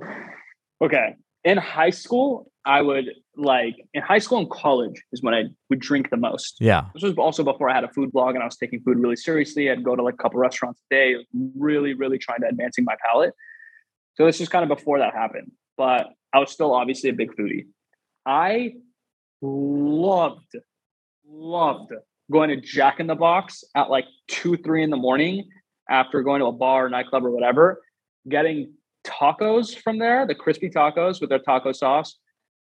Okay, in high school, I would like in high school and college is when I would drink the most. Yeah. This was also before I had a food blog and I was taking food really seriously. I'd go to like a couple restaurants a day, really, really trying to advancing my palate. So this is kind of before that happened, but I was still obviously a big foodie. I loved, loved going to Jack in the Box at like two, three in the morning after going to a bar, nightclub, or whatever, getting tacos from there, the crispy tacos with their taco sauce,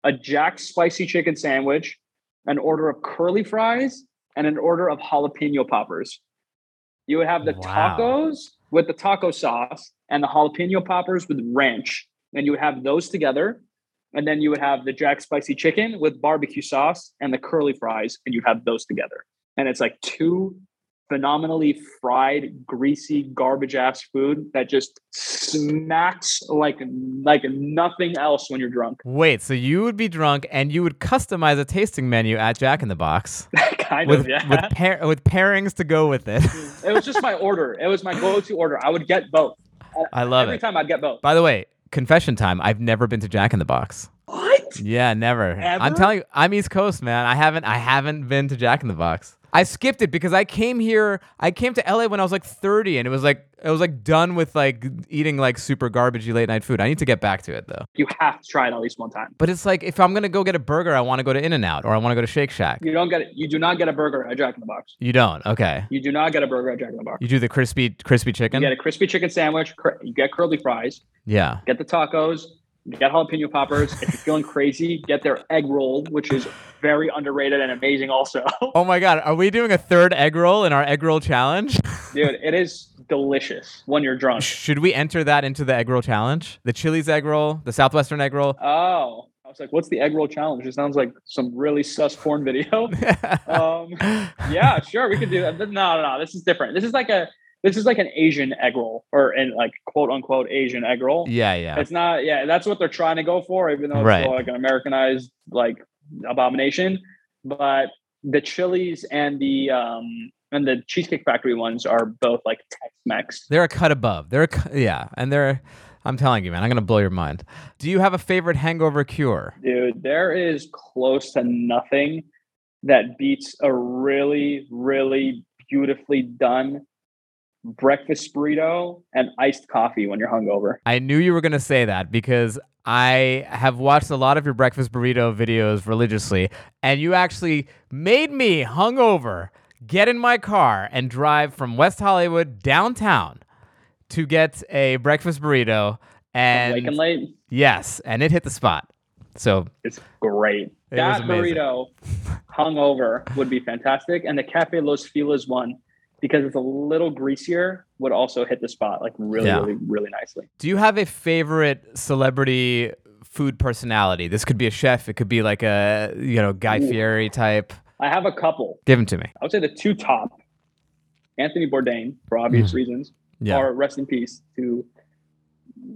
a Jack spicy chicken sandwich, an order of curly fries, and an order of jalapeno poppers. You would have the Wow. tacos with the taco sauce and the jalapeno poppers with ranch, and you would have those together. And then you would have the Jack spicy chicken with barbecue sauce and the curly fries, and you'd have those together. And it's like two phenomenally fried, greasy, garbage ass food that just smacks like like nothing else when you're drunk. Wait, so you would be drunk and you would customize a tasting menu at Jack in the Box [laughs] kind with of, yeah. with pair with pairings to go with it. [laughs] it was just my order. It was my go-to order. I would get both. I love Every it. Every time I'd get both. By the way, confession time. I've never been to Jack in the Box. What? Yeah, never. I'm telling you, I'm East Coast, man. I haven't I haven't been to Jack in the Box. I skipped it because I came here. I came to LA when I was like 30, and it was like I was like done with like eating like super garbagey late night food. I need to get back to it though. You have to try it at least one time. But it's like if I'm gonna go get a burger, I want to go to In and Out or I want to go to Shake Shack. You don't get it. You do not get a burger at Jack in the Box. You don't. Okay. You do not get a burger at Jack in the Box. You do the crispy crispy chicken. You get a crispy chicken sandwich. cur- You get curly fries. yeah. Get the tacos. Get jalapeno poppers. if you're feeling crazy, get their egg roll, which is very underrated and amazing. Also, [laughs] Oh my God, are we doing a third egg roll in our egg roll challenge? [laughs] dude, it is delicious when you're drunk. Should we enter that into the egg roll challenge? The Chili's egg roll, the Southwestern egg roll. Oh, I was like, what's the egg roll challenge? It sounds like some really sus porn video. [laughs] um, yeah, sure, we could do that. No, no, no. This is different. This is like a this is like an Asian egg roll, or in like quote unquote Asian egg roll. yeah, yeah. It's not. Yeah, that's what they're trying to go for, even though it's Right. like an Americanized like abomination. But the Chili's and the um and the Cheesecake Factory ones are both like Tex-Mex. They're a cut above. They're a yeah, and they're. I'm telling you, man, I'm gonna blow your mind. Do you have a favorite hangover cure? Dude, there is close to nothing that beats a really, really beautifully done breakfast burrito and iced coffee when you're hungover. I knew you were gonna say that because I have watched a lot of your breakfast burrito videos religiously, and you actually made me hungover get in my car and drive from West Hollywood downtown to get a breakfast burrito. And Wake and late, yes, and it hit the spot. So it's great. It that burrito hungover would be fantastic. And the Cafe Los Feliz one, because it's a little greasier, would also hit the spot like really, Yeah. really, really nicely. Do you have a favorite celebrity food personality? This could be a chef. It could be like a you know Guy Ooh. Fieri type. I have a couple. Give them to me. I would say the two top, Anthony Bourdain, for obvious reasons, Mm. Yeah. or rest in peace to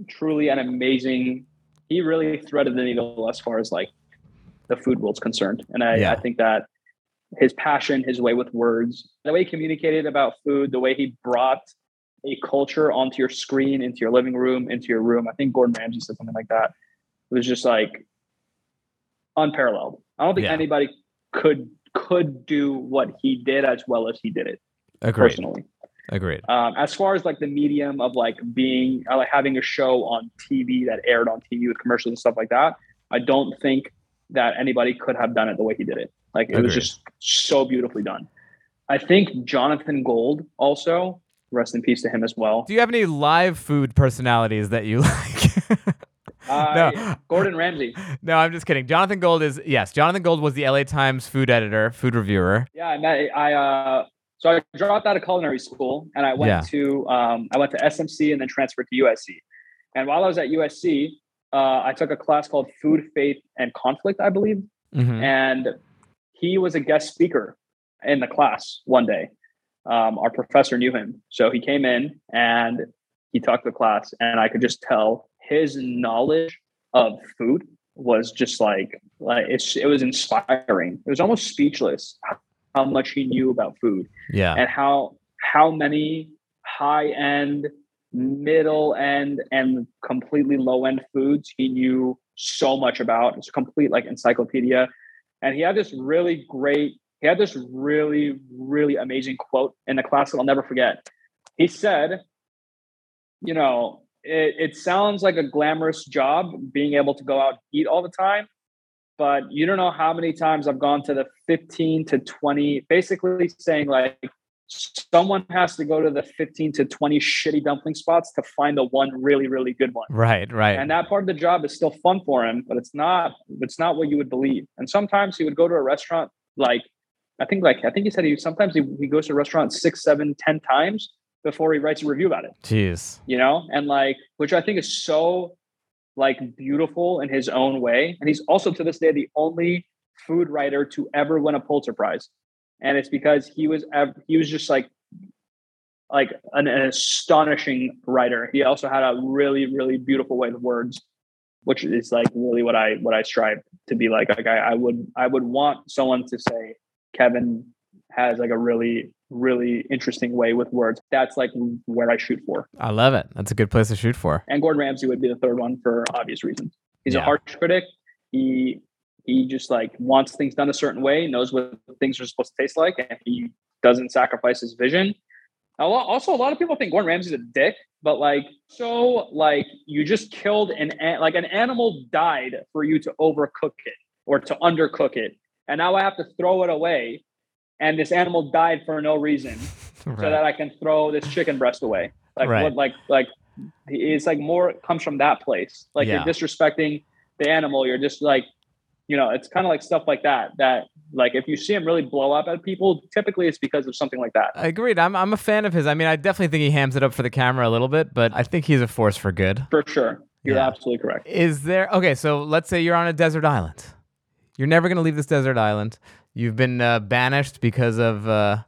truly an amazing. He really threaded the needle as far as like the food world's concerned, and I, Yeah. I think that his passion, his way with words, the way he communicated about food, the way he brought a culture onto your screen, into your living room, into your room. I think Gordon Ramsay said something like that. It was just like unparalleled. I don't think Yeah. anybody could could do what he did as well as he did it Agreed. personally. Agreed. Um, as far as like the medium of like being like having a show on TV that aired on TV with commercials and stuff like that, I don't think that anybody could have done it the way he did it. Like it was just so beautifully done. I think Jonathan Gold also rest in peace to him as well. Do you have any live food personalities that you [laughs] like? Uh, no, Gordon Ramsay. [laughs] no, I'm just kidding. Jonathan Gold is yes. Jonathan Gold was the LA Times food editor, food reviewer. Yeah, I met. I uh, so I dropped out of culinary school and I went Yeah. to um, I went to SMC and then transferred to USC. And while I was at USC, uh, I took a class called Food, Faith, and Conflict, I believe. Mhm. And he was a guest speaker in the class one day. Um, our professor knew him, so he came in and he talked to the class, and I could just tell his knowledge of food was just like like it's it was inspiring. It was almost speechless how much he knew about food Yeah. and how how many high end, middle end, and completely low end foods he knew so much about. It's a complete like encyclopedia. And he had this really great, he had this really, really amazing quote in the class that I'll never forget. He said, you know, it, it sounds like a glamorous job being able to go out eat all the time, but you don't know how many times I've gone to the 15 to 20, basically saying like someone has to go to the 15 to 20 shitty dumpling spots to find the one really, really good one. right. Right. And that part of the job is still fun for him, but it's not, it's not what you would believe. And sometimes he would go to a restaurant like I think like I think he said he sometimes he, he goes to a restaurant six, seven, ten times before he writes a review about it Jeez. you know, and like, which I think is so like beautiful in his own way. And he's also to this day the only food writer to ever win a Pulitzer Prize, and it's because he was he was just like like an, an astonishing writer. He also had a really really beautiful way with words, which is like really what I what I strive to be like. Like I, I would I would want someone to say Kevin has like a really really interesting way with words. That's like where I shoot for. I love it. That's a good place to shoot for. And Gordon Ramsay would be the third one for obvious reasons. He's Yeah. a harsh critic. He he just like wants things done a certain way, knows what things are supposed to taste like, and he doesn't sacrifice his vision. Also, a lot of people think Gordon Ramsay's a dick, but like, so like you just killed an like an animal died for you to overcook it or to undercook it, and now I have to throw it away, and this animal died for no reason, [laughs] right. so that I can throw this chicken breast away. Like right. what? Like like it's like more comes from that place. Like yeah. you're disrespecting the animal. You're just like you know, it's kind of like stuff like that. That like if you see him really blow up at people, typically it's because of something like that. Agreed. I'm I'm a fan of his. I mean, I definitely think he hams it up for the camera a little bit, but I think he's a force for good. For sure. You're yeah. absolutely correct. Is there okay? So let's say you're on a desert island. You're never going to leave this desert island. You've been uh, banished because of uh,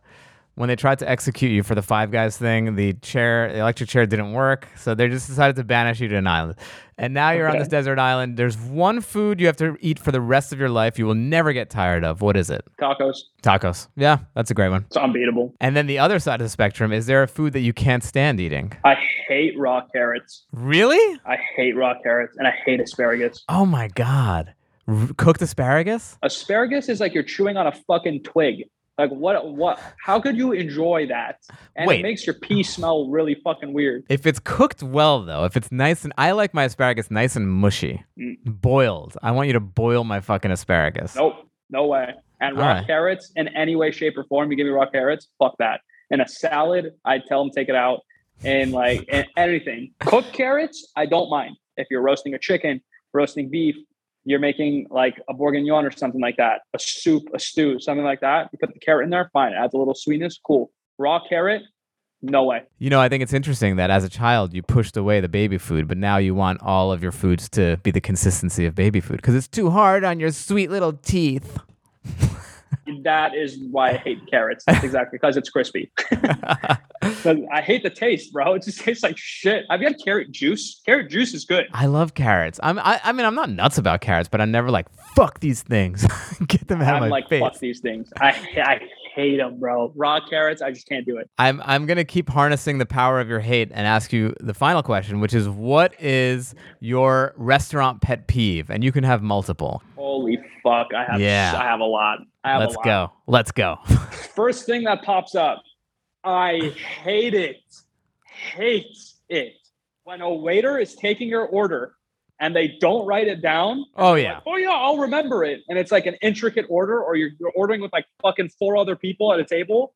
when they tried to execute you for the Five Guys thing, the chair, the electric chair didn't work. So they just decided to banish you to an island. And now you're okay. on this desert island. There's one food you have to eat for the rest of your life you will never get tired of. What is it? Tacos. Tacos. Yeah, that's a great one. It's unbeatable. And then the other side of the spectrum, is there a food that you can't stand eating? I hate raw carrots. Really? I hate raw carrots and I hate asparagus. Oh my God. R- cooked asparagus? Asparagus is like you're chewing on a fucking twig. Like what? What? How could you enjoy that? And Wait. it makes your pee smell really fucking weird. If it's cooked well, though, if it's nice and I like my asparagus nice and mushy, mm. boiled. I want you to boil my fucking asparagus. Nope, no way. And raw right. carrots in any way, shape, or form. You give me raw carrots, fuck that. In a salad, I tell them take it out. And like in anything, cooked carrots, I don't mind. If you're roasting a chicken, roasting beef, you're making like a bourguignon or something like that, a soup, a stew, something like that. You put the carrot in there, fine. It adds a little sweetness, cool. Raw carrot, no way. You know, I think it's interesting that as a child you pushed away the baby food, but now you want all of your foods to be the consistency of baby food because it's too hard on your sweet little teeth. That is why I hate carrots. That's [laughs] exactly because it's crispy. [laughs] I hate the taste, bro. It just tastes like shit. I've had carrot juice? Carrot juice is good. I love carrots. I'm, I, I mean, I'm not nuts about carrots, but I'm never like fuck these things. [laughs] Get them out I'm of my like, face. Fuck these things. I, I hate them, bro. Raw carrots, I just can't do it. I'm, I'm gonna keep harnessing the power of your hate and ask you the final question, which is, what is your restaurant pet peeve? And you can have multiple. Holy fuck! I have, yeah. I have a lot. Have Let's go. Let's go. [laughs] First thing that pops up I hate it. Hate it. When a waiter is taking your order and they don't write it down. Oh yeah. Like, oh yeah, I'll remember it. And it's like an intricate order, or you're, you're ordering with like fucking four other people at a table.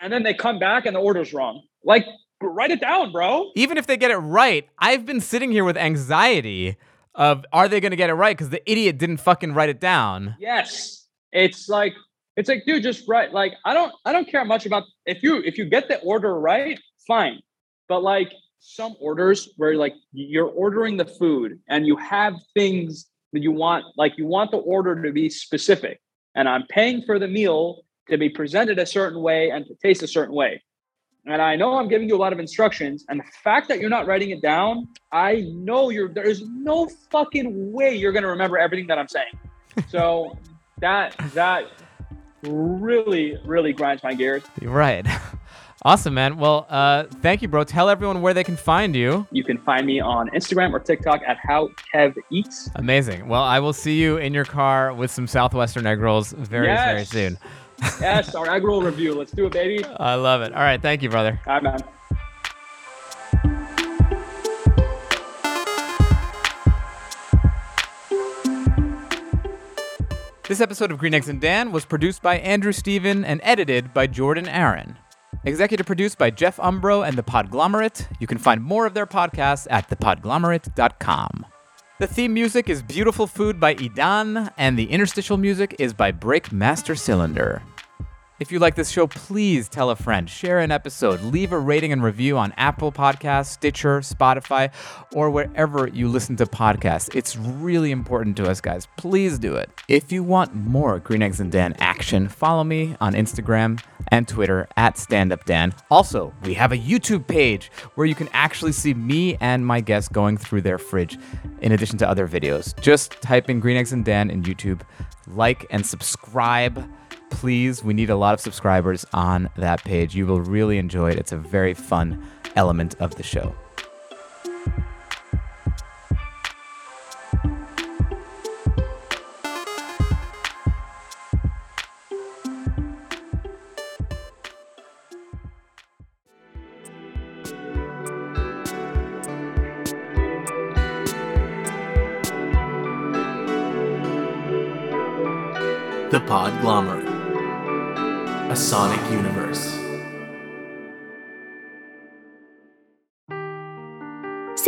And then they come back and the order's wrong. Like, write it down, bro. Even if they get it right, I've been sitting here with anxiety of are they gonna get it right? Because the idiot didn't fucking write it down. Yes. It's like it's like, dude, just write. Like, I don't, I don't care much about if you if you get the order right, fine. But like some orders where like you're ordering the food and you have things that you want, like you want the order to be specific, and I'm paying for the meal to be presented a certain way and to taste a certain way. And I know I'm giving you a lot of instructions, and the fact that you're not writing it down, I know you're there is no fucking way you're gonna remember everything that I'm saying. [laughs] So that that really, really grinds my gears. Right. [laughs] Awesome, man. Well, uh, thank you, bro. Tell everyone where they can find you. You can find me on Instagram or TikTok at How Kev Eats. Amazing. Well, I will see you in your car with some Southwestern egg rolls very, yes. very soon. Yes, our egg roll review. Let's do it, baby. I love it. All right. Thank you, brother. All right, man. This episode of Green Eggs and Dan was produced by Andrew Steven and edited by Jordan Aaron. Executive produced by Jeff Umbro and The Podglomerate. You can find more of their podcasts at thepodglomerate.com. The theme music is Beautiful Food by Idan, and the interstitial music is by Breakmaster Cylinder. If you like this show, please tell a friend, share an episode, leave a rating and review on Apple Podcasts, Stitcher, Spotify, or wherever you listen to podcasts. It's really important to us, guys. Please do it. If you want more Green Eggs and Dan action, follow me on Instagram and Twitter at StandUpDan. Also, we have a YouTube page where you can actually see me and my guests going through their fridge in addition to other videos. Just type in Green Eggs and Dan in YouTube, like and subscribe please, we need a lot of subscribers on that page. You will really enjoy it. It's a very fun element of the show.